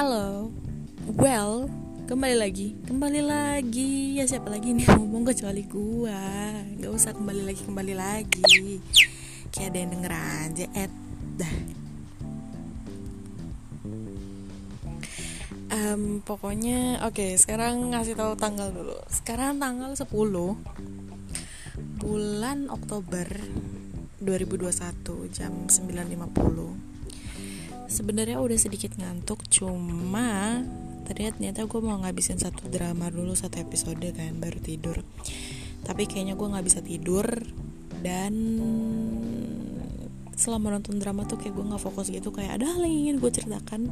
Halo, well, kembali lagi, kembali lagi. Ya siapa lagi nih ngomong kecuali gua? Gak usah kembali lagi, kembali lagi. Kayak ada yang denger aja, et dah. Um, pokoknya oke okay, sekarang ngasih tahu tanggal dulu sekarang tanggal 10 bulan Oktober 2021 jam 9.50 sebenarnya udah sedikit ngantuk cuma ternyata gue mau ngabisin satu drama dulu satu episode kan baru tidur. Tapi kayaknya gue nggak bisa tidur dan selama nonton drama tuh kayak gue nggak fokus gitu kayak ada hal yang ingin gue ceritakan.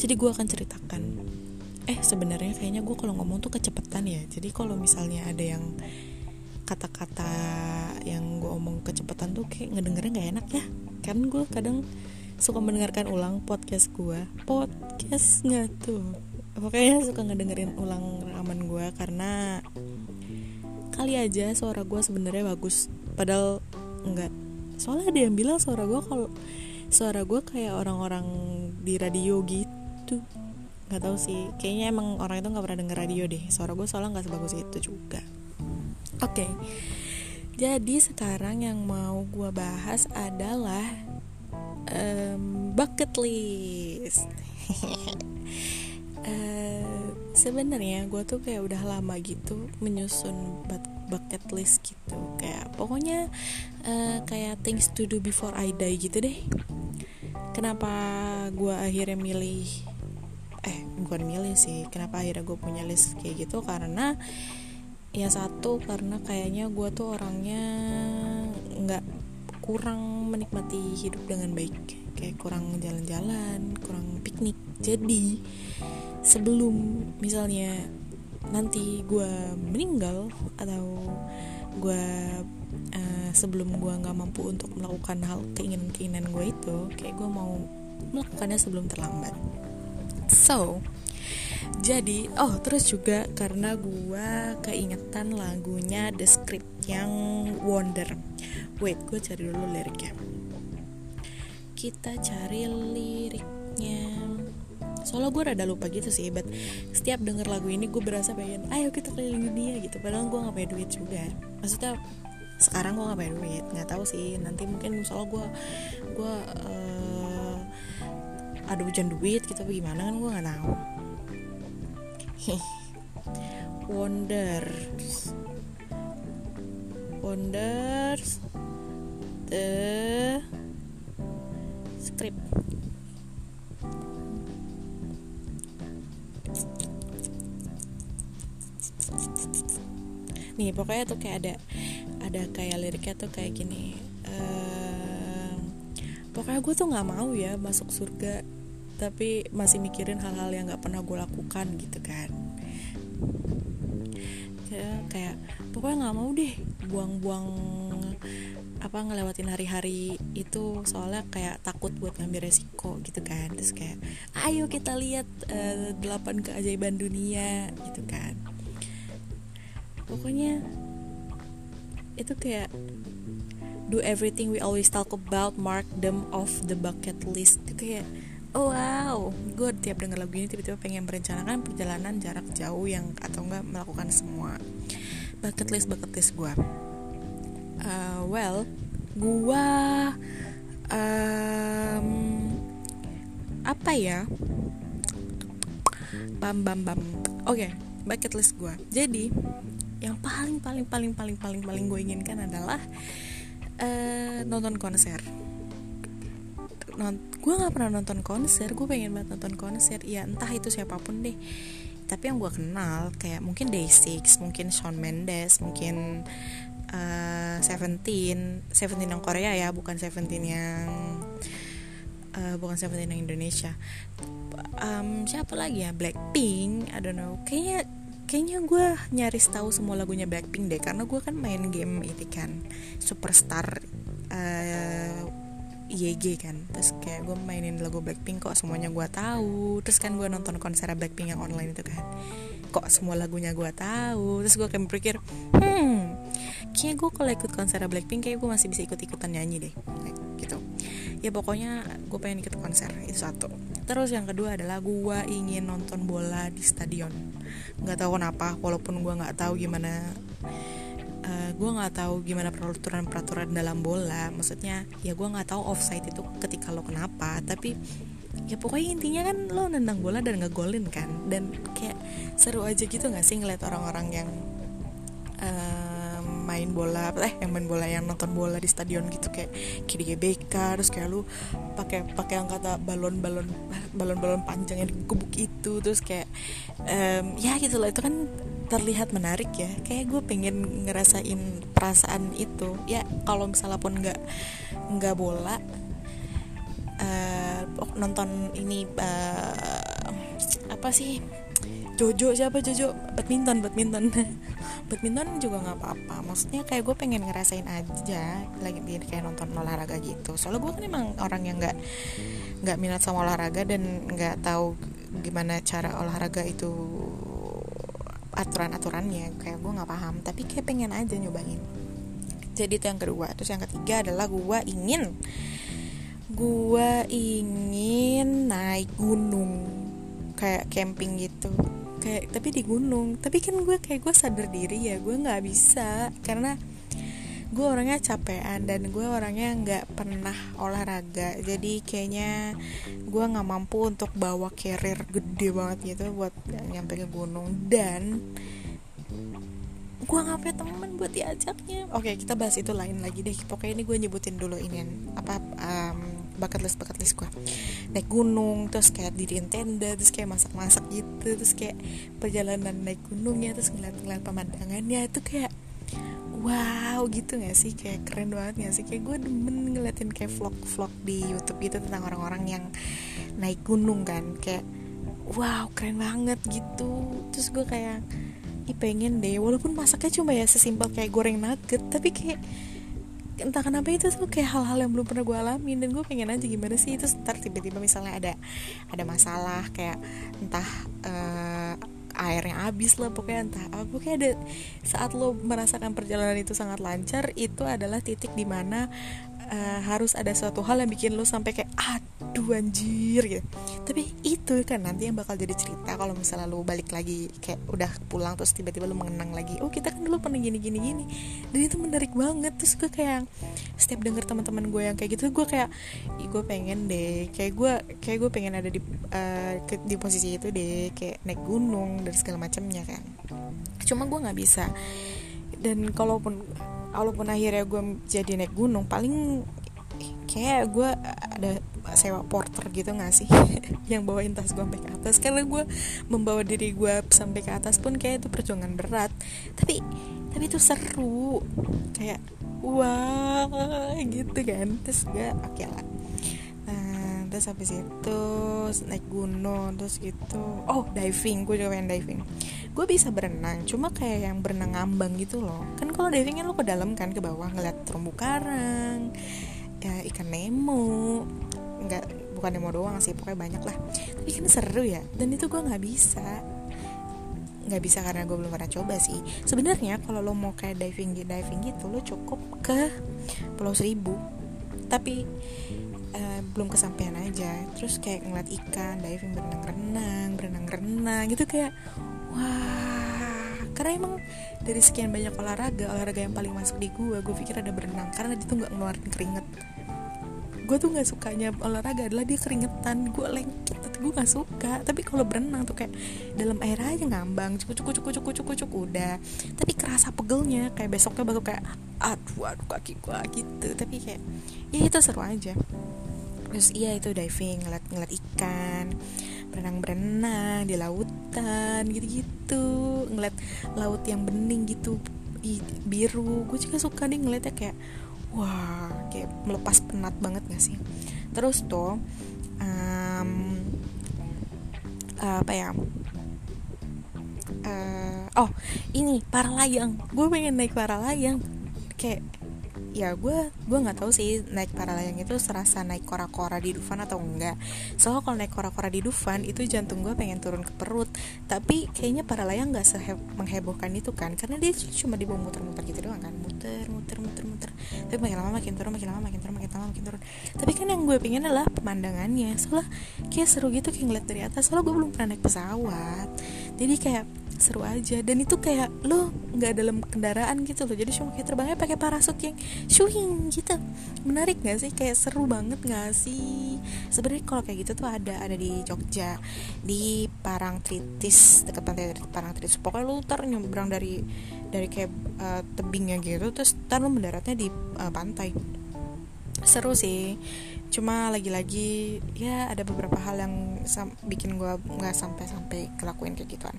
Jadi gue akan ceritakan. Eh sebenarnya kayaknya gue kalau ngomong tuh kecepetan ya. Jadi kalau misalnya ada yang kata-kata yang gue omong kecepetan tuh kayak ngedengernya nggak enak ya. Kan gue kadang suka mendengarkan ulang podcast gue podcast nggak tuh pokoknya suka ngedengerin ulang rekaman gue karena kali aja suara gue sebenarnya bagus. Padahal enggak. Soalnya ada yang bilang suara gue kalau suara gue kayak orang-orang di radio gitu. Nggak tahu sih. Kayaknya emang orang itu nggak pernah denger radio deh. Suara gue soalnya nggak sebagus itu juga. Oke. Okay. jadi sekarang yang mau gue bahas adalah um, bucket list. Uh, sebenarnya gue tuh kayak udah lama gitu menyusun bucket list gitu. Kayak pokoknya uh, kayak things to do before I die gitu deh. Kenapa gue akhirnya milih eh bukan milih sih kenapa akhirnya gue punya list kayak gitu? Karena ya satu karena kayaknya gue tuh orangnya nggak kurang menikmati hidup dengan baik. Kayak kurang jalan-jalan kurang piknik. Jadi sebelum misalnya nanti gue meninggal atau gue uh, sebelum gue nggak mampu untuk melakukan hal keinginan-keinginan gue itu kayak gue mau melakukannya sebelum terlambat. So jadi oh terus juga karena gue keingetan lagunya The Script yang Wonder. Wait gue cari dulu liriknya kita cari liriknya. Soalnya gue rada lupa gitu sih but setiap denger lagu ini gue berasa pengen ayo kita keliling dunia gitu. Padahal gue gak punya duit juga. Maksudnya sekarang gue gak punya duit. Nggak tahu sih nanti mungkin soalnya gue gue uh, ada hujan duit gitu gimana kan gue nggak tahu. Wonders. Wonders. The script. Nih pokoknya tuh kayak ada ada kayak liriknya tuh kayak gini ehm, pokoknya gue tuh nggak mau ya masuk surga tapi masih mikirin hal-hal yang nggak pernah gue lakukan gitu kan. Ya, kayak pokoknya nggak mau deh buang-buang apa ngelewatin hari-hari itu soalnya kayak takut buat ngambil resiko gitu kan. Terus kayak ayo kita lihat uh, delapan keajaiban dunia gitu kan. Pokoknya itu kayak do everything we always talk about mark them off the bucket list. Itu kayak oh wow gue tiap denger lagu ini tiba-tiba pengen merencanakan perjalanan jarak jauh yang atau enggak melakukan semua bucket list bucket list gue uh, well gua um, apa ya? Bam bam bam. Oke okay, bucket list gua. Jadi yang paling paling paling paling paling paling gue inginkan adalah uh, nonton konser. Gue nggak pernah nonton konser. Gue pengen banget nonton konser. Ya entah itu siapa pun deh. Tapi yang gue kenal kayak mungkin Day6 mungkin Shawn Mendes mungkin uh, Seventeen Seventeen yang Korea ya bukan Seventeen yang uh, bukan Seventeen yang Indonesia. Um, siapa lagi ya? Blackpink I don't know. Kayaknya kayaknya gue nyaris tahu semua lagunya Blackpink deh karena gue kan main game ini kan Superstar uh, YG kan. Terus kayak gue mainin lagu Blackpink kok semuanya gue tahu? Terus kan gue nonton konser Blackpink yang online itu kan. Kok semua lagunya gue tahu? Terus gue kayak berpikir hmm kayaknya gue kalau ikut konser Blackpink kayak gue masih bisa ikut ikutan nyanyi deh. Gitu. Ya pokoknya gue pengen ikut konser itu satu. Terus yang kedua adalah gue ingin nonton bola di stadion. Nggak tahu kenapa walaupun gue nggak tahu gimana uh, eh, gue nggak tahu gimana peraturan peraturan dalam bola. Maksudnya ya gue nggak tahu offside itu ketika lo kenapa tapi ya pokoknya intinya kan lo nendang bola dan ngegolin kan. Dan kayak seru aja gitu nggak sih ngeliat orang-orang yang uh, main bola eh yang main bola yang nonton bola di stadion gitu kayak kayak GBK terus kayak lu pakai pakai yang kata balon balon balon balon panjang yang dikubuk itu terus kayak um, ya gitu loh itu kan terlihat menarik ya. Kayak gue pengen ngerasain perasaan itu. Ya kalau misalnya pun nggak nggak bola uh, nonton ini uh, apa sih Jojo siapa Jojo? Badminton badminton. Badminton juga nggak apa-apa. Maksudnya kayak gue pengen ngerasain aja lagi kayak nonton olahraga gitu. Soalnya gue kan emang orang yang nggak nggak minat sama olahraga dan nggak tahu gimana cara olahraga itu aturan-aturannya. Kayak gue nggak paham tapi kayak pengen aja nyobain. Jadi itu yang kedua. Terus yang ketiga adalah gue ingin gue ingin naik gunung. Kayak camping gitu kayak tapi di gunung. Tapi kan gue kayak gue sadar diri ya gue nggak bisa. Karena gue orangnya capean dan gue orangnya nggak pernah olahraga. Jadi kayaknya gue nggak mampu untuk bawa carrier gede banget gitu buat nyampe ke gunung. Dan gue nggak punya teman buat diajaknya oke kita bahas itu lain lagi deh. Pokoknya ini gue nyebutin dulu ini apa um, bucket list bucket list gue naik gunung terus kayak diriin tenda terus kayak masak masak gitu terus kayak perjalanan naik gunungnya terus ngeliat-ngeliat pemandangannya itu kayak wow gitu gak sih? Kayak keren banget gak sih? Kayak gue demen ngeliatin kayak vlog-vlog di YouTube gitu tentang orang-orang yang naik gunung kan. Kayak wow keren banget gitu. Terus gue kayak Ih pengen deh. Walaupun masaknya cuma ya sesimpel kayak goreng nugget tapi kayak entah kenapa itu tuh kayak hal-hal yang belum pernah gue alamin dan gue pengen aja gimana sih itu ntar tiba-tiba misalnya ada ada masalah kayak entah uh, airnya habis lah pokoknya entah apa pokoknya ada saat lo merasakan perjalanan itu sangat lancar itu adalah titik di mana uh, harus ada suatu hal yang bikin lo sampai kayak aduh anjir gitu tapi itu kan nanti yang bakal jadi cerita kalau misalnya lo balik lagi kayak udah pulang terus tiba-tiba lo mengenang lagi oh kita kan dulu pernah gini gini gini. Dan itu menarik banget. Terus gue kayak setiap denger teman-teman gue yang kayak gitu gue kayak gue pengen deh. Kayak gue kayak gue pengen ada di uh, di posisi itu deh kayak naik gunung dan segala macamnya kan. Cuma gue nggak bisa. Dan kalaupun kalaupun akhirnya gue jadi naik gunung paling kayak gue ada sewa porter gitu gak sih? Yang bawain tas gue sampai ke atas. Karena gue membawa diri gue sampai ke atas pun kayak itu perjuangan berat. Tapi tapi itu seru. Kayak wah gitu kan. Terus gue oke okay lah terus habis itu naik gunung terus gitu. Oh diving. Gue juga pengen diving. Gue bisa berenang cuma kayak yang berenang ngambang gitu loh. Kan kalau diving kan lo ke dalam kan ke bawah ngeliat terumbu karang ya ikan nemo nggak bukan nemo doang sih pokoknya banyak lah. Tapi kan seru ya dan itu gue nggak bisa. Nggak bisa karena gue belum pernah coba sih. Sebenarnya kalau lo mau kayak diving diving gitu lo cukup ke Pulau Seribu. Tapi uh, belum kesampaian aja. Terus kayak ngeliat ikan diving berenang-renang berenang-renang gitu kayak wah karena emang dari sekian banyak olahraga olahraga yang paling masuk di gue gue pikir ada berenang. Karena dia tuh nggak ngeluarin keringet gue tuh nggak sukanya olahraga adalah dia keringetan. Gue lengket tapi gue nggak suka. Tapi kalau berenang tuh kayak dalam air aja ngambang cukup cukup cukup cukup cukup cukup udah. Tapi kerasa pegelnya kayak besoknya baru kayak aduh aduh kaki gue gitu. Tapi kayak ya itu seru aja. Terus iya itu diving ngeliat ngeliat ikan berenang berenang di lautan gitu gitu ngeliat laut yang bening gitu biru. Gue juga suka nih ngeliatnya kayak wah kayak melepas penat banget gak sih? Terus tuh um, apa ya? Uh, oh ini para layang gue pengen naik para layang kayak ya gue gue nggak tahu sih naik para layang itu serasa naik kora-kora di Dufan atau enggak. Soalnya kalau naik kora-kora di Dufan itu jantung gue pengen turun ke perut. Tapi kayaknya para layang nggak menghebohkan itu kan karena dia cuma dibawa muter-muter gitu doang kan. Muter muter muter muter. Tapi makin lama makin turun makin lama makin turun makin lama makin turun. Tapi kan yang gue pengen adalah pemandangannya. Soalnya kayak seru gitu kayak ngeliat dari atas. Soalnya gue belum pernah naik pesawat jadi kayak seru aja. Dan itu kayak lo nggak dalam kendaraan gitu loh. Jadi cuma kayak terbangnya pakai parasut yang shuing gitu. Menarik nggak sih? Kayak seru banget nggak sih? Sebenarnya kalau kayak gitu tuh ada ada di Jogja di Parangtritis dekat pantai Parangtritis pokoknya lo ntar nyebrang dari dari kayak uh, tebingnya gitu terus ntar lo mendaratnya di uh, pantai. Seru sih cuma lagi-lagi ya ada beberapa hal yang bikin gue nggak sampai-sampai kelakuin kayak gituan.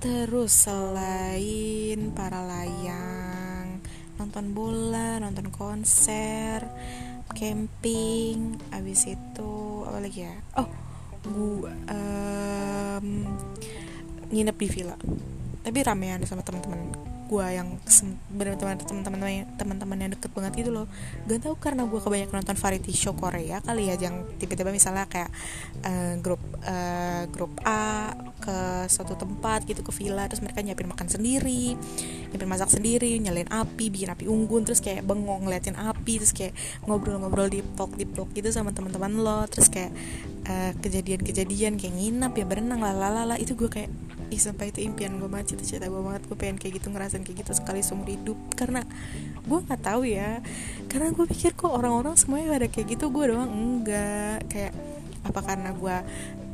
Terus selain para layang nonton bola nonton konser camping abis itu apa lagi ya? Oh gue um, nginep di villa. Tapi ramean sama teman-teman gue yang bener teman-teman teman-teman yang deket banget gitu loh. Gak tau karena gue kebanyakan nonton variety show Korea kali ya yang tiba-tiba misalnya kayak uh, grup uh, grup A ke suatu tempat gitu ke villa terus mereka nyiapin makan sendiri nyiapin masak sendiri nyalain api bikin api unggun terus kayak bengong ngeliatin api terus kayak ngobrol-ngobrol di talk di talk gitu sama teman-teman lo terus kayak kejadian kejadian-kejadian kayak nginap ya berenang lalala itu gue kayak ih sampai itu impian gue banget cita-cita gue banget. Gue pengen kayak gitu ngerasain kayak gitu sekali seumur hidup. Karena gue nggak tahu ya. Karena gue pikir kok orang-orang semuanya ada kayak gitu. Gue doang enggak. Kayak apa karena gue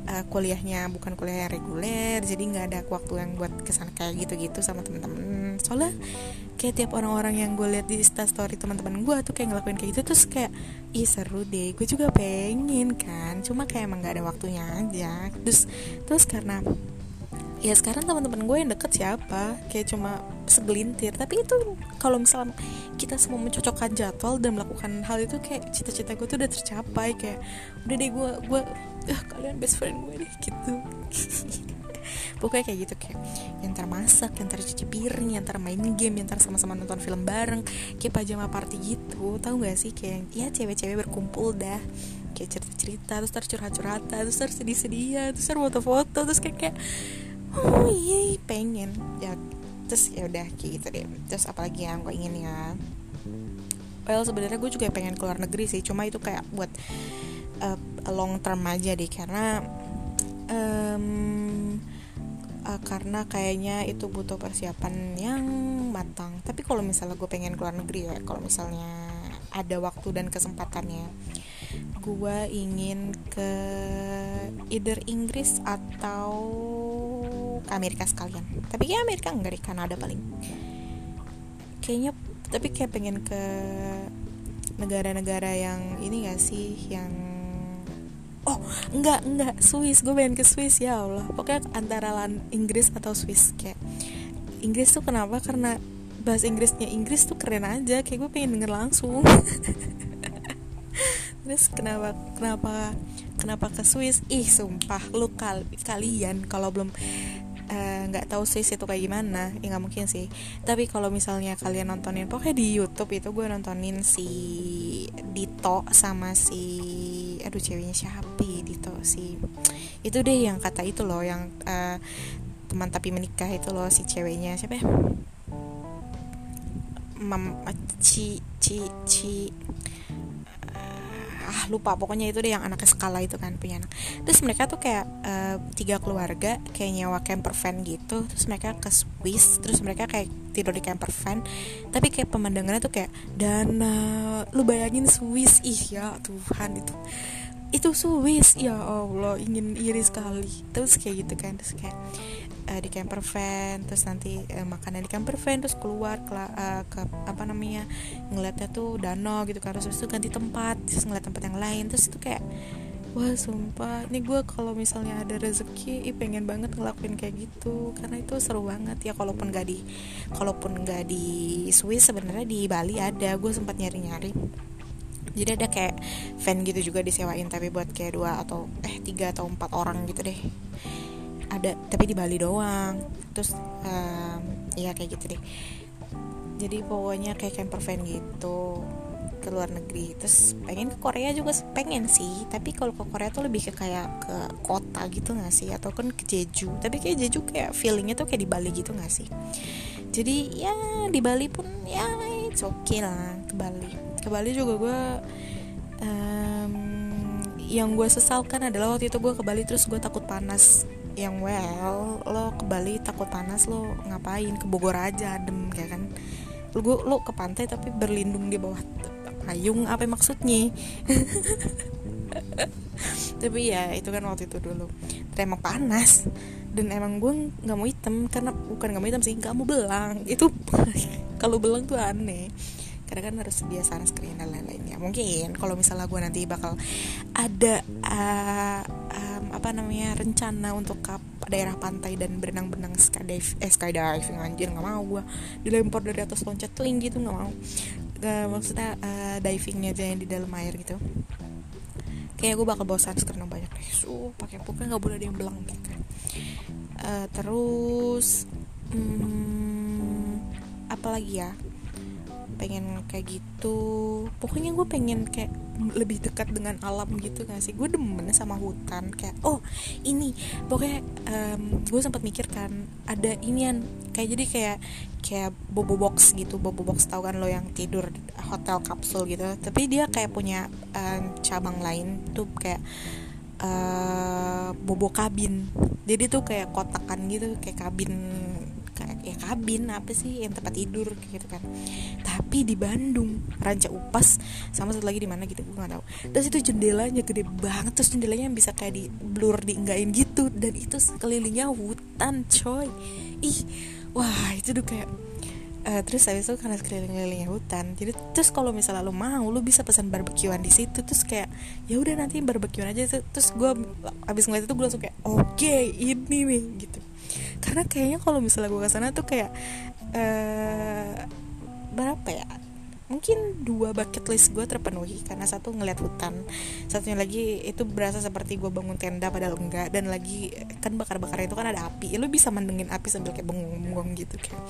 uh, kuliahnya bukan kuliah yang reguler jadi nggak ada waktu yang buat ke sana kayak gitu-gitu sama temen-temen. Soalnya kayak tiap orang-orang yang gue lihat di story teman-teman gue tuh kayak ngelakuin kayak gitu terus kayak ih seru deh. Gue juga pengen kan cuma kayak emang gak ada waktunya aja. Terus terus karena ya sekarang teman-teman gue yang deket siapa? Kayak cuma segelintir. Tapi itu kalau misalnya kita semua mencocokkan jadwal dan melakukan hal itu kayak cita-cita gue tuh udah tercapai. Kayak udah deh gue gue uh, kalian best friend gue deh gitu. Pokoknya kayak gitu kayak yang termasak yang tercuci piring yang main game yang sama-sama nonton film bareng kayak pajama party gitu. Tahu gak sih? Kayak ya cewek-cewek berkumpul dah. Kayak cerita-cerita terus tercurhat-curhatan terus tersedih-sedih terus foto-foto terus kayak, kayak oh iya pengen. Ya terus ya udah kayak gitu deh. Terus apalagi yang gue ingin ya? Well sebenarnya gue juga pengen keluar negeri sih. Cuma itu kayak buat uh, long term aja deh. Karena um, uh, karena kayaknya itu butuh persiapan yang matang. Tapi kalau misalnya gue pengen keluar negeri ya kalau misalnya ada waktu dan kesempatannya gue ingin ke either Inggris atau ke Amerika sekalian. Tapi kayak Amerika enggak di Kanada paling. Kayaknya tapi kayak pengen ke negara-negara yang ini gak sih yang oh enggak enggak Swiss. Gue pengen ke Swiss ya Allah. Pokoknya antara land Inggris atau Swiss kayak. Inggris tuh kenapa? Karena bahasa Inggrisnya Inggris tuh keren aja. Kayak gue pengen denger langsung. Terus kenapa kenapa kenapa ke Swiss? Ih sumpah. Lu kal kalian kalau belum nggak uh, tahu Swiss itu kayak gimana. Ya nggak mungkin sih. Tapi kalau misalnya kalian nontonin pokoknya di YouTube itu gue nontonin si Dito sama si aduh ceweknya siapa ya, Dito si itu deh yang kata itu loh yang uh, teman tapi menikah itu loh si ceweknya. Siapa ya? Mam Ci Ci Ci ah lupa. Pokoknya itu deh yang anaknya skala itu kan punya anak. Terus mereka tuh kayak uh, tiga keluarga kayak nyewa camper van gitu. Terus mereka ke Swiss. Terus mereka kayak tidur di camper van. Tapi kayak pemandangannya tuh kayak dana lu bayangin Swiss. Ih ya Tuhan itu. Itu Swiss. Ya Allah ingin iri sekali. Terus kayak gitu kan. Terus kayak uh, di camper van terus nanti uh, makanan di camper van terus keluar ke, uh, ke apa namanya ngeliatnya tuh danau gitu kan terus itu ganti tempat terus ngeliat tempat yang lain terus itu kayak wah sumpah. Ini gue kalau misalnya ada rezeki ih pengen banget ngelakuin kayak gitu karena itu seru banget. Ya kalaupun gak di kalaupun gak di Swiss sebenarnya di Bali ada. Gue sempat nyari nyari jadi ada kayak van gitu juga disewain tapi buat kayak dua atau eh tiga atau empat orang gitu deh ada tapi di Bali doang. Terus um, ya kayak gitu deh. Jadi pokoknya kayak camper van gitu ke luar negeri. Terus pengen ke Korea juga pengen sih. Tapi kalau ke Korea tuh lebih ke kayak ke kota gitu gak sih? Atau kan ke Jeju. Tapi kayak Jeju kayak feelingnya tuh kayak di Bali gitu gak sih? Jadi ya di Bali pun ya it's okay lah ke Bali. Ke Bali juga gue um, yang gue sesalkan adalah waktu itu gue ke Bali terus gue takut panas yang well lo ke Bali takut panas lo ngapain? Ke Bogor aja adem kayak kan? Lo lo ke pantai tapi berlindung di bawah payung apa maksudnya? Tapi ya itu kan waktu itu dulu. Emang panas. Dan emang gue nggak mau hitam karena bukan nggak mau hitam sih nggak mau belang. Itu kalau belang tuh aneh. Karena kan harus biasa screen dan lain-lainnya. Mungkin kalau misalnya gue nanti bakal ada uh, um, apa namanya rencana untuk ke daerah pantai dan berenang-berenang skydive eh skydiving anjir nggak mau gue dilempar dari atas loncat teling gitu nggak mau. Gak, maksudnya uh, divingnya aja yang di dalam air gitu. Kayak gue bakal sunscreen yang banyak deh. So pakai pokoknya nggak boleh ada yang belang gitu kan. Uh, terus hmm, apa lagi ya pengen kayak gitu. Pokoknya gue pengen kayak lebih dekat dengan alam gitu gak sih? Gue demen sama hutan kayak oh ini. Pokoknya um, gue sempat mikir kan ada inian. Kayak jadi kayak kayak bobo box gitu. Bobo box tau kan lo yang tidur hotel kapsul gitu. Tapi dia kayak punya um, cabang lain tuh kayak uh, bobo kabin jadi tuh kayak kotakan gitu kayak kabin ya kabin apa sih yang tempat tidur gitu kan. Tapi di Bandung Ranca Upas sama satu lagi di mana gitu gue nggak tahu. Terus itu jendelanya gede banget terus jendelanya bisa kayak di blur dienggain gitu. Dan itu sekelilingnya hutan coy. Ih wah itu tuh kayak uh, terus habis itu karena sekeliling-kelilingnya hutan jadi terus kalau misalnya lo mau lo bisa pesan barbekyuan di situ. Terus kayak ya udah nanti barbekyuan aja. Terus gue abis ngeliat itu gue langsung kayak oke okay, ini nih gitu karena kayaknya kalau misalnya gue ke sana tuh kayak uh, berapa ya? Mungkin dua bucket list gue terpenuhi. Karena satu ngeliat hutan satunya lagi itu berasa seperti gue bangun tenda padahal enggak. Dan lagi kan bakar-bakar itu kan ada api. Ya, lu bisa mendengin api sambil kayak bengong-bengong gitu kayak.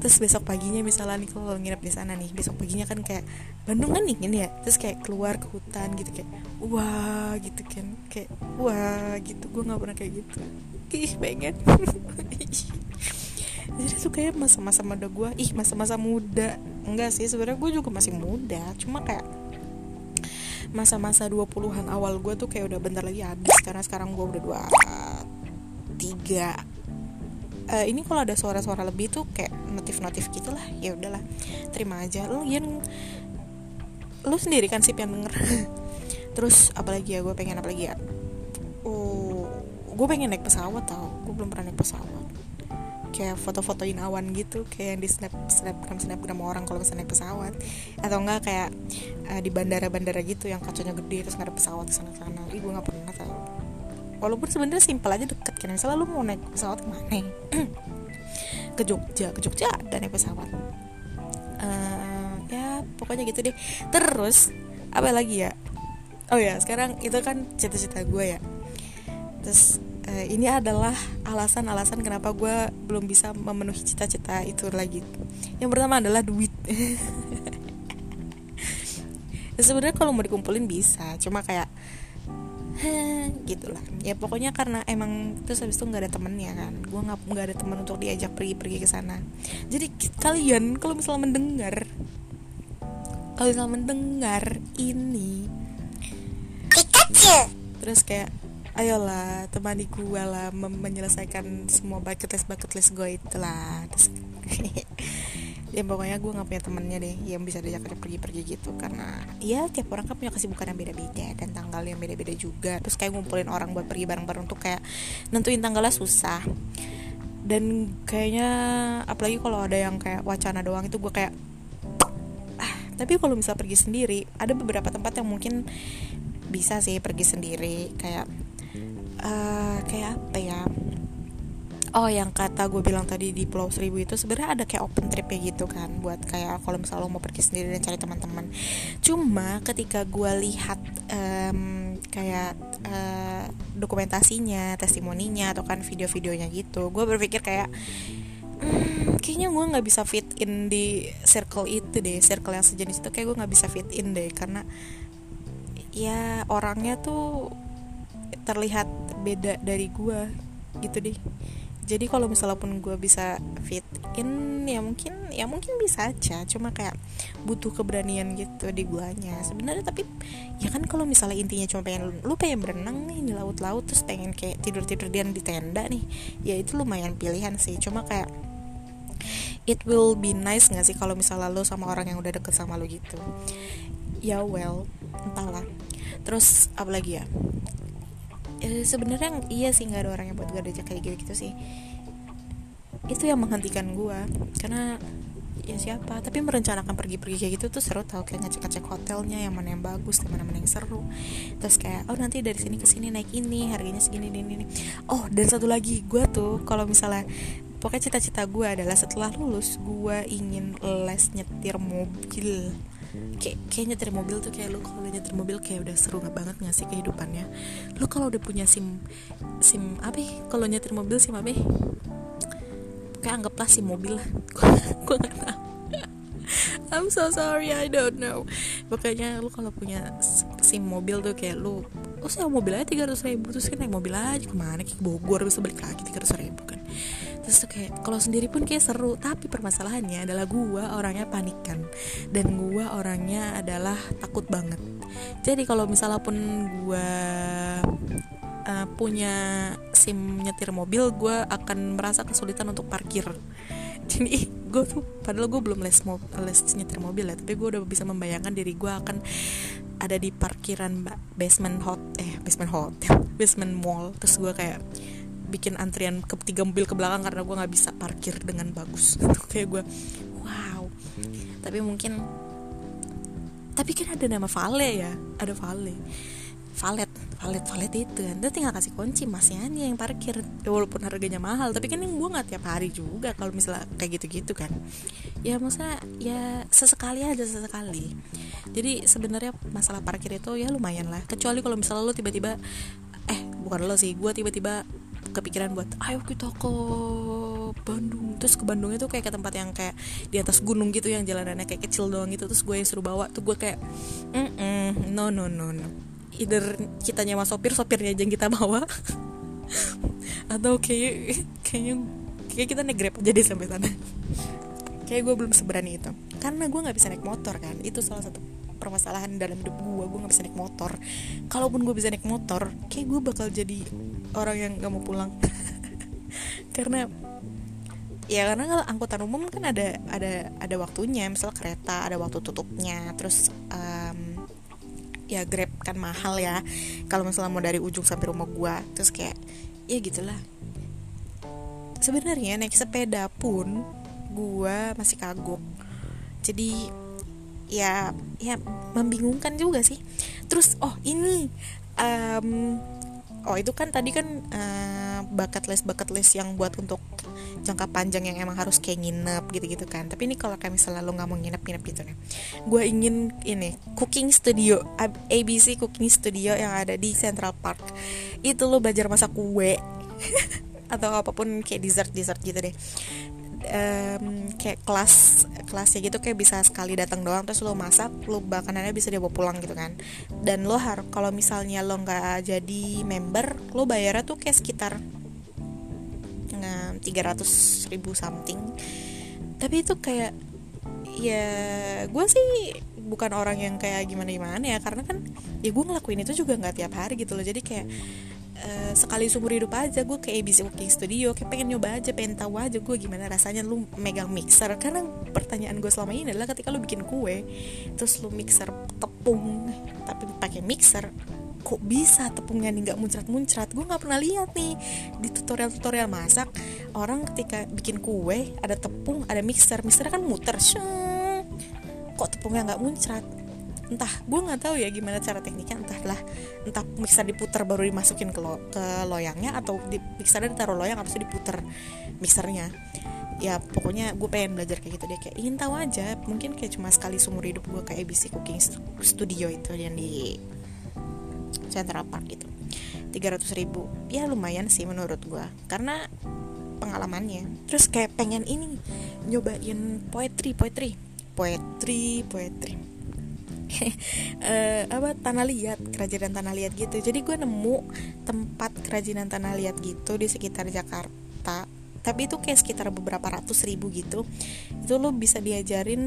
Terus besok paginya misalnya nih kalau nginep di sana nih besok paginya kan kayak Bandung kan dingin ya? Terus kayak keluar ke hutan gitu kayak wah gitu kan. Kayak wah gitu. Gue nggak pernah kayak gitu ih pengen jadi tuh kayak masa-masa muda gue ih masa-masa muda. Enggak sih sebenarnya gue juga masih muda. Cuma kayak masa-masa 20-an awal gue tuh kayak udah bentar lagi habis. Karena sekarang gue udah dua tiga. Uh, ini kalau ada suara-suara lebih tuh kayak notif-notif gitulah. Ya udahlah terima aja. Lu yang lu sendiri kan sih yang denger. Terus apalagi ya? Gue pengen apalagi ya gue pengen naik pesawat tau gue belum pernah naik pesawat. Kayak foto-fotoin awan gitu kayak yang di snap snapgram snapgram orang kalau misalnya naik pesawat. Atau enggak kayak uh, di bandara-bandara gitu yang kacanya gede terus nggak ada pesawat di sana sana ih gue nggak pernah tau. Walaupun sebenarnya simpel aja deket kan misalnya lu mau naik pesawat ke mana? Ke Jogja ke Jogja dan naik pesawat. Uh, ya pokoknya gitu deh. Terus apa lagi ya? Oh ya sekarang itu kan cita-cita gue ya. Terus uh, ini adalah alasan-alasan kenapa gue belum bisa memenuhi cita-cita itu lagi. Yang pertama adalah duit. Ya, sebenarnya kalau mau dikumpulin bisa cuma kayak gitulah. Ya pokoknya karena emang terus habis itu nggak ada temennya kan. Gue nggak nggak ada teman untuk diajak pergi-pergi ke sana. Jadi kalian kalau misalnya mendengar kalau misalnya mendengar ini Pikachu. terus kayak ayolah temani gue lah menyelesaikan semua bucket list bucket list gue itulah. Terus ya pokoknya gue nggak punya temennya deh yang bisa diajak pergi-pergi gitu. Karena ya tiap orang kan punya kesibukan yang beda-beda dan tanggal yang beda-beda juga. Terus kayak ngumpulin orang buat pergi bareng-bareng tuh kayak nentuin tanggalnya susah. Dan kayaknya apalagi kalau ada yang kayak wacana doang itu gue kayak ah tapi kalau misal pergi sendiri ada beberapa tempat yang mungkin bisa sih pergi sendiri. Kayak uh, kayak apa ya? Oh yang kata gue bilang tadi di Pulau Seribu itu sebenarnya ada kayak open trip ya gitu kan buat kayak kalau misalnya lo mau pergi sendiri dan cari teman-teman. Cuma ketika gue lihat um, kayak uh, dokumentasinya testimoninya atau kan video-videonya gitu gue berpikir kayak hmm, kayaknya gue nggak bisa fit in di circle itu deh circle yang sejenis itu kayak gue nggak bisa fit in deh. Karena ya orangnya tuh terlihat beda dari gue gitu deh. Jadi kalau misalnya pun gue bisa fit in ya mungkin ya mungkin bisa aja. Cuma kayak butuh keberanian gitu di guanya sebenarnya. Tapi ya kan kalau misalnya intinya cuma pengen lu pengen berenang nih di laut-laut terus pengen kayak tidur tidur di tenda nih ya itu lumayan pilihan sih. Cuma kayak it will be nice gak sih kalau misalnya lo sama orang yang udah deket sama lo gitu? Ya well entahlah. Terus apa lagi ya e, sebenarnya iya sih nggak ada orang yang buat gue ajak kayak gitu gitu sih. Itu yang menghentikan gue karena ya siapa? Tapi merencanakan pergi-pergi kayak gitu tuh seru tau kayak ngecek-ngecek hotelnya yang mana yang bagus yang mana mana yang seru. Terus kayak oh nanti dari sini ke sini naik ini harganya segini ini ini oh dan satu lagi gue tuh kalau misalnya pokoknya cita-cita gue adalah setelah lulus gue ingin les nyetir mobil kayak kayak nyetir mobil tuh kayak lu kalau nyetir mobil kayak udah seru banget gak sih kehidupannya? Lu kalau udah punya sim sim apa kalau nyetir mobil sim apa kayak anggaplah sim mobil lah. Gue gak tau I'm so sorry I don't know. Pokoknya lu kalau punya sim mobil tuh kayak lu oh sewa mobil aja tiga ratus ribu. Terus kan naik mobil aja ke mana? Ke Bogor bisa balik lagi tiga ratus ribu kan terus kayak kalau sendiri pun kayak seru tapi permasalahannya adalah gua orangnya panikan. Dan gua orangnya adalah takut banget. Jadi kalau misalnya pun gua uh, punya sim nyetir mobil gua akan merasa kesulitan untuk parkir. Jadi gue tuh padahal gue belum les mo les nyetir mobil ya tapi gue udah bisa membayangkan diri gue akan ada di parkiran basement hot eh basement hotel basement mall. Terus gue kayak bikin antrian ke tiga mobil ke belakang karena gue nggak bisa parkir dengan bagus. Kayak gue wow. Tapi mungkin tapi kan ada nama Vale ya ada Vale. Valet valet valet itu kan. Tinggal kasih kunci masnya nih yang parkir. Ya, walaupun harganya mahal tapi kan gue nggak tiap hari juga kalau misalnya kayak gitu gitu kan. Ya maksudnya ya sesekali aja sesekali. Jadi sebenarnya masalah parkir itu ya lumayan lah. Kecuali kalau misalnya lo tiba-tiba eh bukan lo sih gue tiba-tiba kepikiran buat ayo kita ke Bandung. Terus ke Bandung itu kayak ke tempat yang kayak di atas gunung gitu yang jalanannya kayak kecil doang gitu. Terus gue yang suruh bawa tuh gue kayak mm -mm, no no no no. Either kita nyewa sopir sopirnya aja yang kita bawa. Atau kayak kayaknya kayak kita naik grab aja sampai sana. Kayak gue belum seberani itu. Karena gue nggak bisa naik motor kan. Itu salah satu permasalahan dalam hidup gue. Gue nggak bisa naik motor. Kalaupun gue bisa naik motor kayak gue bakal jadi orang yang nggak mau pulang. Karena ya karena kalau angkutan umum kan ada ada ada waktunya. Misal kereta ada waktu tutupnya terus um, ya grab kan mahal ya. Kalau misalnya mau dari ujung sampai rumah gue terus kayak ya gitulah. Sebenarnya naik sepeda pun gue masih kagok. Jadi ya ya membingungkan juga sih. Terus oh ini um, oh itu kan tadi kan uh, bakat les bakat les yang buat untuk jangka panjang yang emang harus kayak nginep gitu-gitu kan. Tapi ini kalau kayak misalnya lo nggak mau nginep-nginep gitu nih. Gue ingin ini cooking studio ABC cooking studio yang ada di Central Park. Itu lo belajar masak kue atau apa pun kayak dessert dessert gitu deh um, kayak kelas kelasnya gitu kayak bisa sekali datang doang terus lo masak lo makanannya bisa dibawa pulang gitu kan. Dan lo harus kalau misalnya lo nggak jadi member lo bayarnya tuh kayak sekitar tiga ratus ribu something. Tapi itu kayak ya gue sih bukan orang yang kayak gimana gimana ya karena kan ya gue ngelakuin itu juga nggak tiap hari gitu loh. Jadi kayak Eh, sekali seumur hidup aja gue kayak ABC Working Studio kayak pengen nyoba aja pengen tahu aja gue gimana rasanya lu megang mixer. Karena pertanyaan gue selama ini adalah ketika lu bikin kue terus lu mixer tepung tapi pakai mixer kok bisa tepungnya nih nggak muncrat-muncrat? Gue nggak pernah lihat nih di tutorial-tutorial masak orang ketika bikin kue ada tepung ada mixer mixer kan muter Sheng. kok tepungnya nggak muncrat entah gue nggak tahu ya gimana cara tekniknya. Entahlah entah mixer diputar baru dimasukin ke, lo, ke loyangnya atau di mixernya ditaruh loyang itu diputar mixernya. Ya pokoknya gue pengen belajar kayak gitu deh. Kayak ingin tahu aja mungkin kayak cuma sekali seumur hidup gue kayak ABC Cooking Studio itu yang di Central Park gitu. 300 ribu. Ya lumayan sih menurut gue karena pengalamannya. Terus kayak pengen ini nyobain poetry poetry. Poetry poetry uh, apa tanah liat kerajinan tanah liat gitu. Jadi gue nemu tempat kerajinan tanah liat gitu di sekitar Jakarta. Tapi itu kayak sekitar beberapa ratus ribu gitu. Itu lo bisa diajarin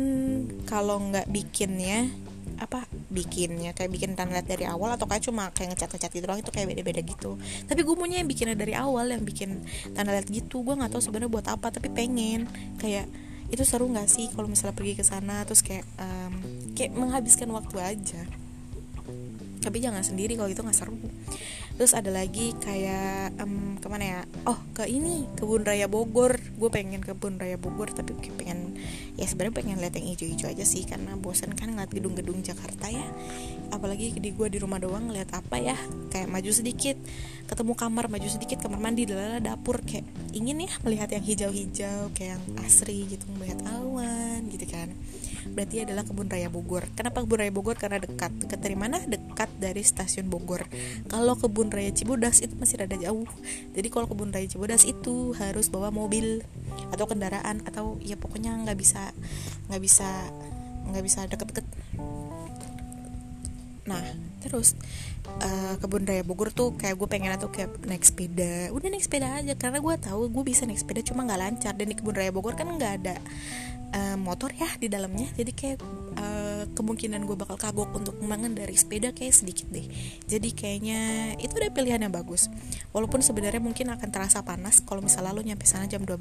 kalau nggak bikinnya apa bikinnya kayak bikin tanah liat dari awal atau kayak cuma kayak ngecat ngecat gitu doang itu kayak beda beda gitu. Tapi gue punya yang bikinnya dari awal yang bikin tanah liat gitu. Gue nggak tahu sebenarnya buat apa tapi pengen. Kayak itu seru nggak sih kalau misalnya pergi ke sana? Terus kayak um, kayak menghabiskan waktu aja tapi jangan sendiri kalau itu nggak seru. Terus ada lagi kayak um, ke mana ya? Oh ke ini kebun raya Bogor. Gue pengen kebun raya Bogor tapi pengen ya sebenarnya pengen lihat yang hijau-hijau aja sih karena bosan kan ngeliat gedung-gedung Jakarta ya. Apalagi di gue di rumah doang ngeliat apa ya? Kayak maju sedikit ketemu kamar maju sedikit kamar mandi adalah dapur. Kayak ingin ya melihat yang hijau-hijau kayak yang asri gitu melihat awan gitu kan berarti adalah kebun raya Bogor. Kenapa kebun raya Bogor? Karena dekat. Dekat dari mana? Dekat dari stasiun Bogor. Kalau kebun raya Cibodas itu masih rada jauh. Jadi kalau kebun raya Cibodas itu harus bawa mobil atau kendaraan atau ya pokoknya nggak bisa nggak bisa nggak bisa deket-deket nah terus uh, kebun raya Bogor tuh kayak gue pengen tuh kayak naik sepeda. Udah naik sepeda aja karena gue tahu gue bisa naik sepeda cuma nggak lancar. Dan di kebun raya Bogor kan nggak ada uh, motor ya di dalamnya. Jadi kayak uh, kemungkinan gue bakal kagok untuk mengendari sepeda kayak sedikit deh. Jadi kayaknya itu udah pilihan yang bagus. Walaupun sebenarnya mungkin akan terasa panas kalau misalnya lo nyampe sana jam 12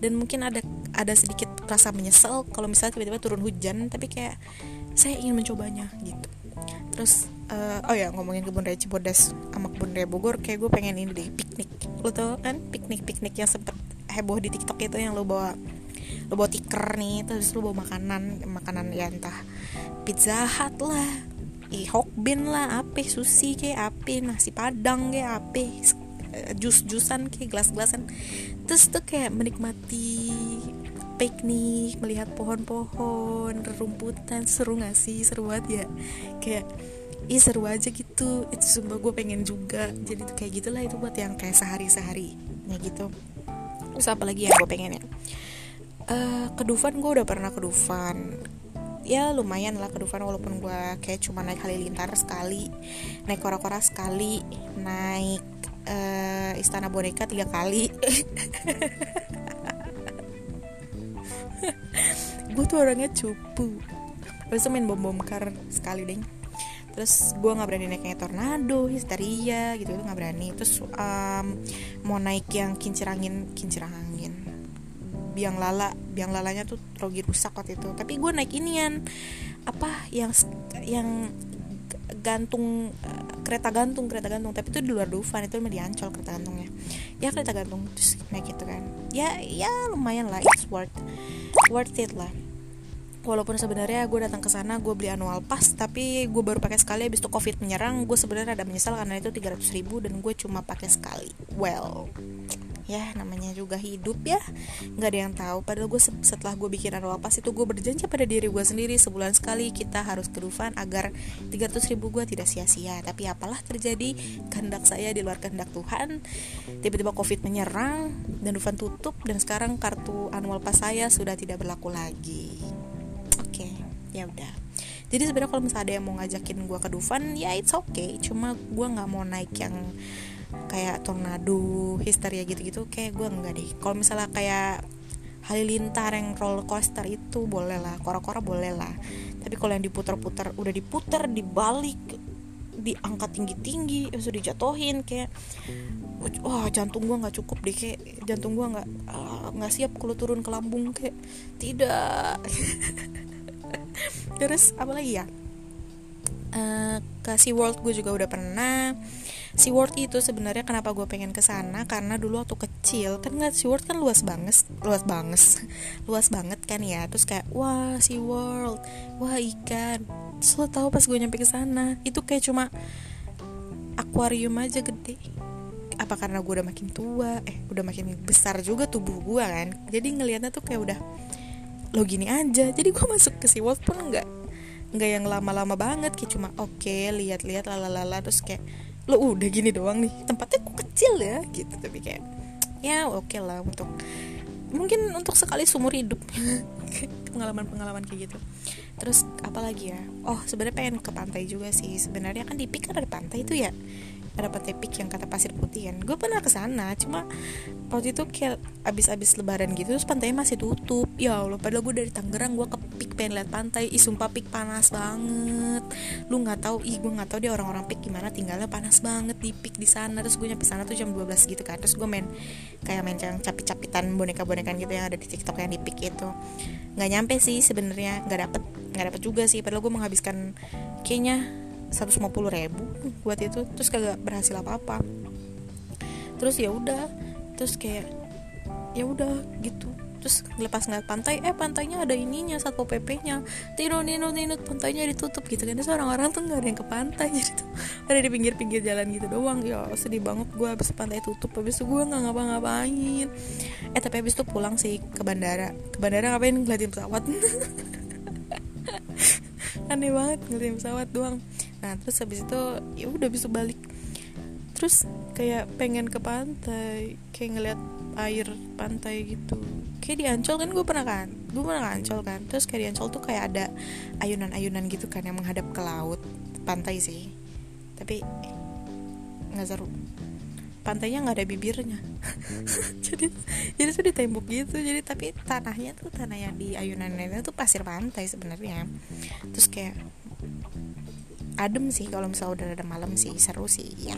dan mungkin ada ada sedikit rasa menyesal kalau misalnya tiba-tiba turun hujan. Tapi kayak saya ingin mencobanya gitu terus uh, oh ya ngomongin kebun raya Cibodas sama kebun raya Bogor kayak gue pengen ini deh piknik. Lo tau kan piknik piknik yang sempet heboh di TikTok itu yang lo bawa lo bawa tiker nih terus lo bawa makanan makanan ya entah pizza hut lah ih hokben lah apa sushi kayak apa nasi padang kayak apa eh, jus-jusan kayak gelas-gelasan. Terus tuh kayak menikmati piknik melihat pohon-pohon rumputan seru gak sih? Seru banget ya? Kayak ih seru aja gitu. Itu sumpah gue pengen juga. Jadi tuh kayak gitulah itu buat yang kayak sehari-sehari ya gitu. Terus apa lagi yang gue pengen ya? Uh, ke Dufan gue udah pernah ke Dufan ya lumayan lah ke Dufan walaupun gue kayak cuma naik halilintar sekali naik kora-kora sekali naik uh, istana boneka tiga kali gue tuh orangnya cupu. Terus main bom bom kar sekali deh terus gue nggak berani naik kayak tornado histeria gitu itu nggak berani. Terus um, mau naik yang kincir angin kincir angin. Biang lala biang lalanya tuh rogi rusak waktu itu. Tapi gue naik inian apa yang yang gantung uh, kereta gantung kereta gantung. Tapi itu di luar Dufan itu di Ancol kereta gantungnya. Ya kereta gantung terus naik gitu kan. Ya ya lumayan lah it's worth worth it lah. Walaupun sebenarnya gue datang ke sana gue beli annual pass tapi gue baru pakai sekali habis itu covid menyerang gue sebenarnya ada menyesal karena itu 300 ribu dan gue cuma pakai sekali. Well ya namanya juga hidup ya. Nggak ada yang tahu. Padahal gue setelah gue bikin pass itu gue berjanji pada diri gue sendiri sebulan sekali kita harus ke Dufan agar 300 ribu gue tidak sia-sia. Tapi apalah terjadi kehendak saya di luar kehendak Tuhan. Tiba-tiba covid menyerang dan Dufan tutup dan sekarang kartu annual pass saya sudah tidak berlaku lagi. Oke okay, ya udah. Jadi sebenarnya kalau misalnya ada yang mau ngajakin gue ke Dufan ya it's okay. Cuma gue nggak mau naik yang kayak tornado histeria gitu-gitu kayak gue enggak deh. Kalau misalnya kayak halilintar yang roller coaster itu boleh lah kora-kora boleh lah. Tapi kalau yang diputar-putar udah diputar dibalik diangkat tinggi-tinggi sudah dijatuhin kayak wah jantung gue nggak cukup deh kayak jantung gue nggak ah, nggak uh, siap kalau turun ke lambung kayak tidak. Terus apa lagi ya? Uh, ke World gue juga udah pernah SeaWorld itu sebenarnya kenapa gue pengen ke sana? Karena dulu waktu kecil kan nggak SeaWorld kan luas banget luas banget luas banget kan ya. Terus kayak wah SeaWorld wah ikan. Terus tau pas gue nyampe ke sana itu kayak cuma akuarium aja gede. Apa karena gue udah makin tua? Eh udah makin besar juga tubuh gue kan. Jadi ngelihatnya tuh kayak udah lo gini aja. Jadi gue masuk ke SeaWorld pun nggak nggak yang lama-lama banget kayak cuma oke okay, lihat-lihat lalala terus kayak lo udah gini doang nih tempatnya kok kecil ya gitu. Tapi kayak ya oke okay lah untuk mungkin untuk sekali seumur hidup. Pengalaman-pengalaman kayak gitu. Terus apalagi ya? Oh sebenarnya pengen ke pantai juga sih. Sebenarnya kan di Pik kan ada pantai itu ya ada pantai Pik yang kata pasir putih kan. Gue pernah ke sana cuma waktu itu kayak abis-abis lebaran gitu terus pantainya masih tutup. Ya allah padahal gue dari Tangerang gue ke Pik pengen lihat pantai. Ih sumpah Pik panas banget. Lu nggak tahu ih gue nggak tahu dia orang-orang Pik gimana tinggalnya panas banget di Pik di sana. Terus gue nyampe sana tuh jam 12 gitu kan. Terus gue main kayak main yang capit-capitan boneka-bonekan gitu yang ada di TikTok yang di Pik itu nggak nyampe sih sebenarnya nggak dapet nggak dapet juga sih. Padahal gue menghabiskan kayaknya 150 ribu buat itu terus kagak berhasil apa apa terus ya udah terus kayak ya udah gitu. Terus lepas ngeliat pantai eh pantainya ada ininya satpol pp nya tino nino nino pantainya ditutup gitu kan. Terus orang-orang tuh nggak ada yang ke pantai jadi tuh ada di pinggir-pinggir jalan gitu doang. Ya sedih banget gue habis pantai tutup. Habis itu gue nggak ngapa-ngapain. Eh tapi habis itu pulang sih ke bandara. Ke bandara ngapain? Ngeliatin pesawat. Aneh banget ngeliatin pesawat doang nah terus habis itu ya udah bisa balik. Terus kayak pengen ke pantai kayak ngeliat air pantai gitu. Kayak di Ancol kan gue pernah kan? Gue pernah ke Ancol kan? Terus kayak di Ancol tuh kayak ada ayunan-ayunan gitu kan yang menghadap ke laut. Pantai sih. Tapi nggak seru. Pantainya nggak ada bibirnya. Jadi jadi tuh di tembok gitu. Jadi tapi tanahnya tuh tanah yang di ayunan itu tuh pasir pantai sebenarnya. Terus kayak adem sih kalau misalnya udah ada malam sih seru sih. Ya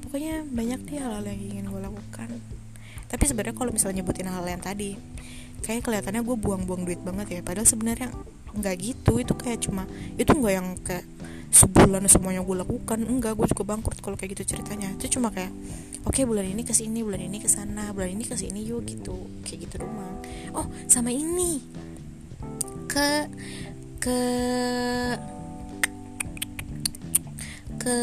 pokoknya banyak deh hal-hal yang ingin gue lakukan. Tapi sebenarnya kalau misalnya nyebutin hal, hal yang tadi kayak kelihatannya gue buang-buang duit banget ya. Padahal sebenarnya nggak gitu itu kayak cuma itu nggak yang kayak sebulan semuanya gue lakukan. Enggak gue juga bangkrut kalau kayak gitu ceritanya. Itu cuma kayak oke okay, bulan ini ke sini bulan ini ke sana bulan ini ke sini yuk gitu. Kayak gitu doang. Oh sama ini. Ke ke ke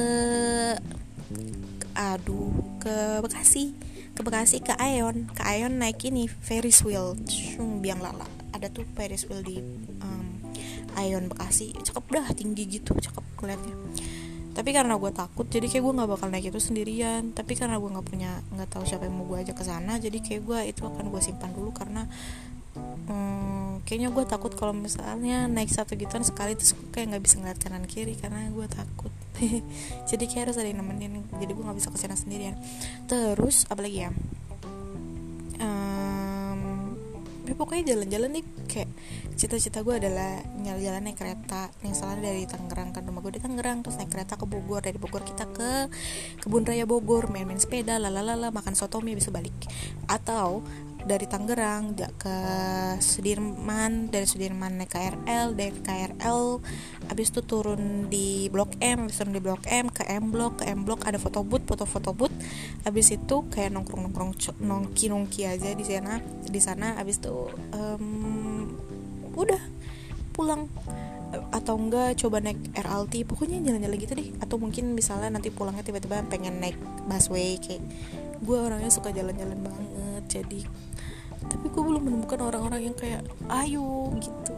aduh ke Bekasi. Ke Bekasi ke Aeon. Ke Aeon naik ini Ferris wheel. Shung, biang lala. Ada tuh Ferris wheel di um, Aeon Bekasi. Cakep dah tinggi gitu. Cakep kelihatannya tapi karena gue takut jadi kayak gue nggak bakal naik itu sendirian. Tapi karena gue nggak punya nggak tahu siapa yang mau gue ajak ke sana jadi kayak gue itu akan gue simpan dulu karena hmm, kayaknya gue takut kalau misalnya naik satu gituan sekali terus gue kayak nggak bisa ngeliat kanan kiri karena gue takut. Jadi kayak harus ada yang nemenin jadi gue nggak bisa ke sana sendirian. Terus apalagi ya? Um, ya pokoknya jalan-jalan nih kayak cita-cita gue adalah nyala jalan naik kereta. Misalnya dari Tangerang kan rumah gue di Tangerang terus naik kereta ke Bogor dari Bogor kita ke kebun raya Bogor main-main sepeda lalalala makan sotomi bisa balik. Atau dari Tangerang ke Sudirman dari Sudirman naik KRL dari KRL habis itu turun di Blok M habis turun di Blok M ke M Blok ke M Blok ada foto booth foto-foto booth. Habis itu kayak nongkrong-nongkrong nongki-nongki aja di sana di sana. Habis itu um, udah pulang. Atau enggak coba naik RLT pokoknya jalan-jalan gitu deh. Atau mungkin misalnya nanti pulangnya tiba-tiba pengen naik busway kayak gue orangnya suka jalan-jalan banget. Jadi tapi gue belum menemukan orang-orang yang kayak ayo gitu.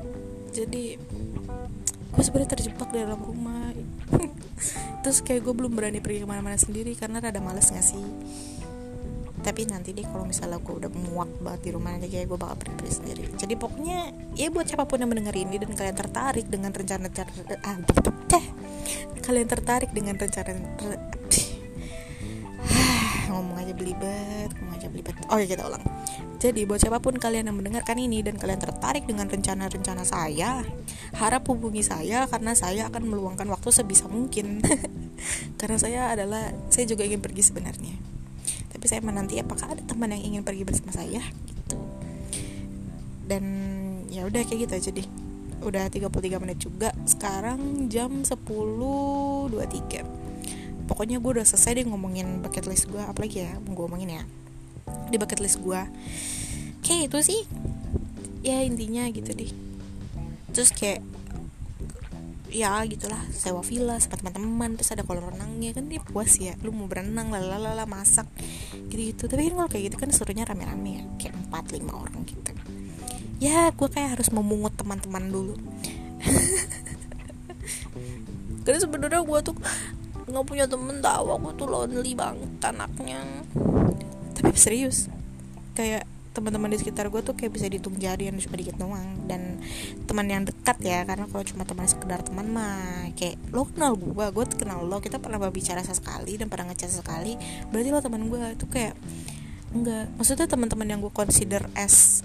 Jadi gue sebenarnya terjebak di dalam rumah. Terus kayak gue belum berani pergi ke mana-mana sendiri karena rada males gak sih? Tapi nanti deh kalau misalnya gue udah muak banget di rumah nanti kayak gue bakal pergi, pergi sendiri. Jadi pokoknya ya buat siapa pun yang mendengar ini dan kalian tertarik dengan rencana-rencana ah, deh kalian tertarik dengan rencana ngomong aja belibet ngomong aja belibet. Oh ya kita ulang. Jadi buat siapa pun kalian yang mendengarkan ini dan kalian tertarik dengan rencana-rencana saya harap hubungi saya karena saya akan meluangkan waktu sebisa mungkin. Karena saya adalah saya juga ingin pergi sebenarnya. Tapi saya menanti apakah ada teman yang ingin pergi bersama saya? Gitu. Dan ya udah kayak gitu aja deh. Udah 33 menit juga. Sekarang jam 10.23 pokoknya gue udah selesai deh ngomongin bucket list gue apalagi ya gue ngomongin ya. Di bucket list gue kayak itu sih. Ya intinya gitu deh. Terus kayak ya gitulah. Sewa villa sama teman-teman terus ada kolam renangnya. Kan dia puas ya. Lu mau berenang lalalala masak gitu gitu tapi kan kalau kayak gitu kan serunya rame-rame ya. Kayak empat lima orang gitu. Ya gue kayak harus memungut teman-teman dulu. Karena sebenarnya gue tuh nggak punya temen tahu aku tuh lonely banget anaknya. Tapi serius kayak teman-teman di sekitar gue tuh kayak bisa dihitung jari yang cuma dikit doang. Dan teman yang dekat ya karena kalau cuma teman sekedar teman mah kayak lo kenal gue gue kenal lo kita pernah berbicara sesekali dan pernah ngechat sekali berarti lo teman gue itu kayak enggak maksudnya teman-teman yang gue consider as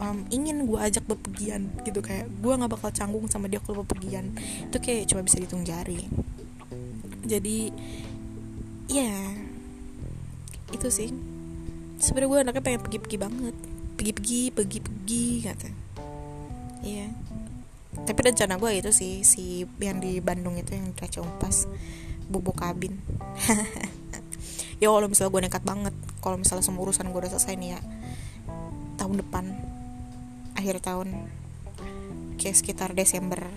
um, ingin gue ajak berpergian gitu kayak gue nggak bakal canggung sama dia kalau berpergian. Itu kayak cuma bisa dihitung jari jadi ya itu sih. Sebenarnya gue anaknya pengen pergi-pergi banget. Pergi-pergi pergi-pergi kata. Iya. Tapi rencana gue itu sih si yang di Bandung itu yang Raja Umpas bobo kabin. Ya kalau misalnya gue nekat banget kalau misalnya semua urusan gue udah selesai nih ya tahun depan akhir tahun kayak sekitar Desember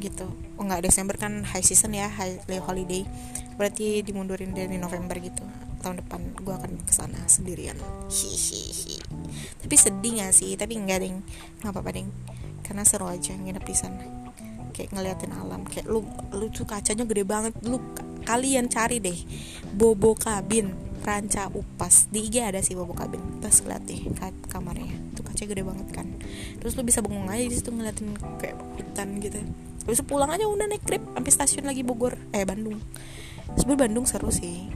gitu. Oh nggak Desember kan high season ya high holiday. Berarti dimundurin dari November gitu. Tahun depan gue akan ke sana sendirian. Hihihi. Tapi sedih gak sih? Tapi enggak ding. Nggak apa-apa ding. Karena seru aja nginep di sana. Kayak ngeliatin alam. Kayak lu lu tuh kacanya gede banget. Lu kalian cari deh. Bobo kabin ranca upas. Di IG ada sih bobo kabin. Terus lihat deh kamarnya. Tuh kaca gede banget kan. Terus lu bisa bengong aja di situ ngeliatin kayak hutan gitu terus pulang aja udah naik grab sampai stasiun lagi Bogor eh Bandung. Sebenarnya Bandung seru sih.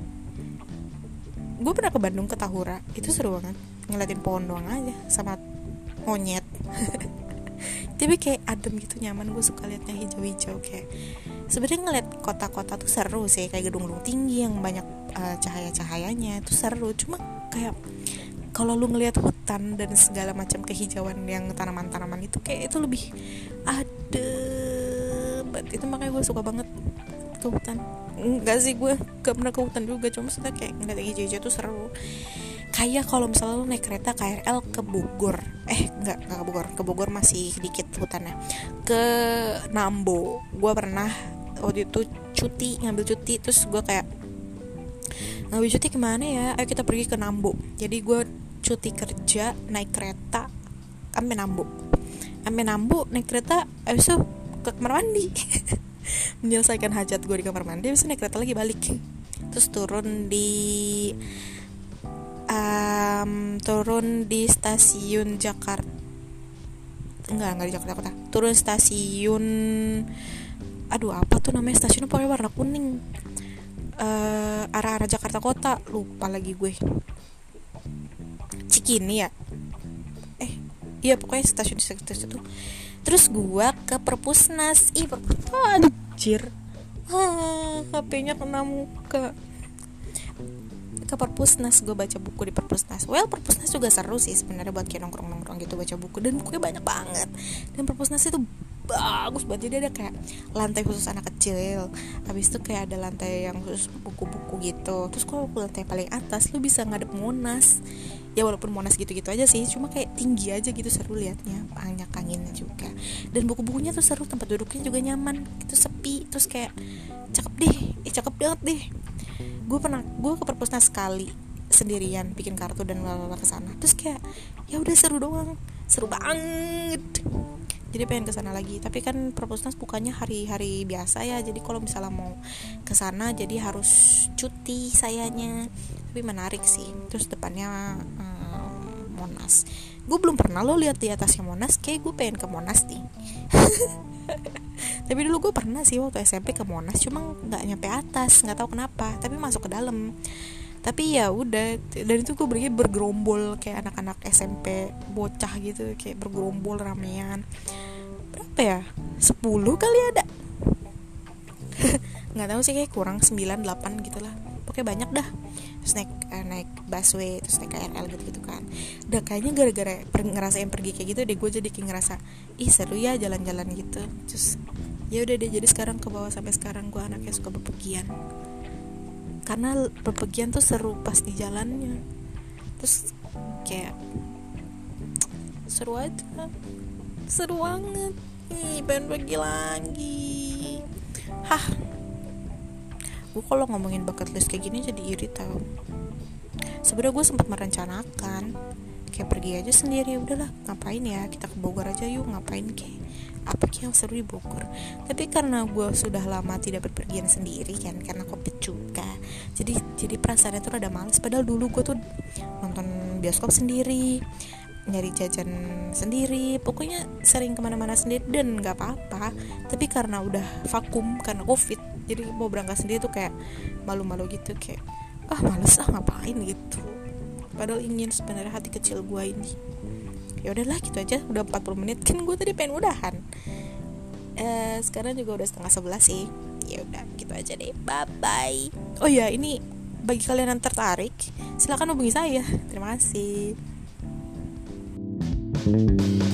Gue pernah ke Bandung ke Tahura itu seru banget. Ngeliatin pohon doang aja sama monyet. Tapi kayak adem gitu nyaman. Gue suka liatnya hijau-hijau kayak sebenarnya ngeliat kota-kota tuh seru sih. Kayak gedung-gedung tinggi yang banyak uh, cahaya-cahayanya itu seru. Cuma kayak kalau lu ngeliat hutan dan segala macam kehijauan yang tanaman-tanaman itu kayak itu lebih adem itu makanya gue suka banget ke hutan. Enggak sih gue gak pernah ke hutan juga cuma maksudnya kayak ngeliat hijau-hijau tuh seru. Kayak kalau misalnya lo naik kereta KRL ke Bogor. Eh enggak ke Bogor. Ke Bogor masih dikit hutannya. Ke Nambo. Gue pernah waktu itu cuti ngambil cuti terus gue kayak ngambil cuti ke mana ya? Ayo kita pergi ke Nambo. Jadi gue cuti kerja naik kereta sampai Nambo. Sampai Nambo naik kereta abis itu ke kamar mandi. Menyelesaikan hajat gue di kamar mandi habis naik kereta lagi balik. Terus turun di um, turun di stasiun Jakarta. Enggak enggak di Jakarta turun stasiun aduh apa tuh namanya? Stasiunnya pokoknya warna kuning. Uh, arah-arah Jakarta Kota. Lupa lagi gue. Cikini ya? Eh iya pokoknya stasiun stasiun itu terus gua ke perpusnas. Ih perpusnas anjir. Ah, HP-nya kena muka. Ke perpusnas gue baca buku di perpusnas. Well perpusnas juga seru sih sebenarnya buat kayak nongkrong nongkrong gitu baca buku. Dan bukunya banyak banget. Dan perpusnas itu bagus banget. Jadi ada kayak lantai khusus anak kecil. Habis itu kayak ada lantai yang khusus buku-buku gitu. Terus kalau lantai paling atas lu bisa ngadep monas ya walaupun monas gitu-gitu aja sih cuma kayak tinggi aja gitu seru liatnya banyak anginnya juga. Dan buku-bukunya tuh seru tempat duduknya juga nyaman itu sepi terus kayak cakep deh eh cakep banget deh. Gue pernah gue ke perpusnas sekali sendirian bikin kartu dan lalala ke sana. Terus kayak ya udah seru doang seru banget. Jadi pengen ke sana lagi tapi kan perpusnas bukannya hari-hari biasa ya jadi kalau misalnya mau ke sana jadi harus cuti sayanya tapi menarik sih. Terus depannya um, Monas. Gue belum pernah lo lihat di atasnya Monas kayak gue pengen ke Monas nih tapi dulu gue pernah sih waktu SMP ke Monas cuma nggak nyampe atas nggak tahu kenapa tapi masuk ke dalam. Tapi ya udah dan itu gue pergi bergerombol kayak anak-anak SMP bocah gitu kayak bergerombol ramean. Berapa ya? 10 kali ada. Nggak tahu sih kayak kurang 9 8 gitu lah pokoknya banyak dah terus naik eh, naik busway terus naik KRL gitu gitu kan. Udah kayaknya gara-gara per, ngerasain pergi kayak gitu deh gue jadi kayak ngerasa ih seru ya jalan-jalan gitu. Terus ya udah deh jadi sekarang ke bawah sampai sekarang gue anaknya suka bepergian. Karena bepergian tuh seru pas di jalannya. Terus kayak seru aja. Seru banget. Nih pengen pergi lagi. Hah gue kalau ngomongin bucket list kayak gini jadi iri tau. Sebenarnya gue sempat merencanakan kayak pergi aja sendiri udahlah ngapain ya kita ke Bogor aja yuk ngapain kayak apa yang seru di Bogor. Tapi karena gue sudah lama tidak berpergian sendiri kan karena covid juga jadi jadi perasaannya tuh rada males. Padahal dulu gue tuh nonton bioskop sendiri nyari jajan sendiri pokoknya sering ke mana-mana sendiri dan nggak apa-apa. Tapi karena udah vakum karena covid jadi mau berangkat sendiri tuh kayak malu-malu gitu kayak ah males ah ngapain? Gitu. Padahal ingin sebenarnya hati kecil gue ini. Ya udahlah gitu aja. Udah 40 menit. Kan gue tadi pengen udahan. Eh, sekarang juga udah setengah sebelas sih. Ya udah gitu aja deh. Bye bye oh ya ini bagi kalian yang tertarik silahkan hubungi saya. Terima kasih. thank you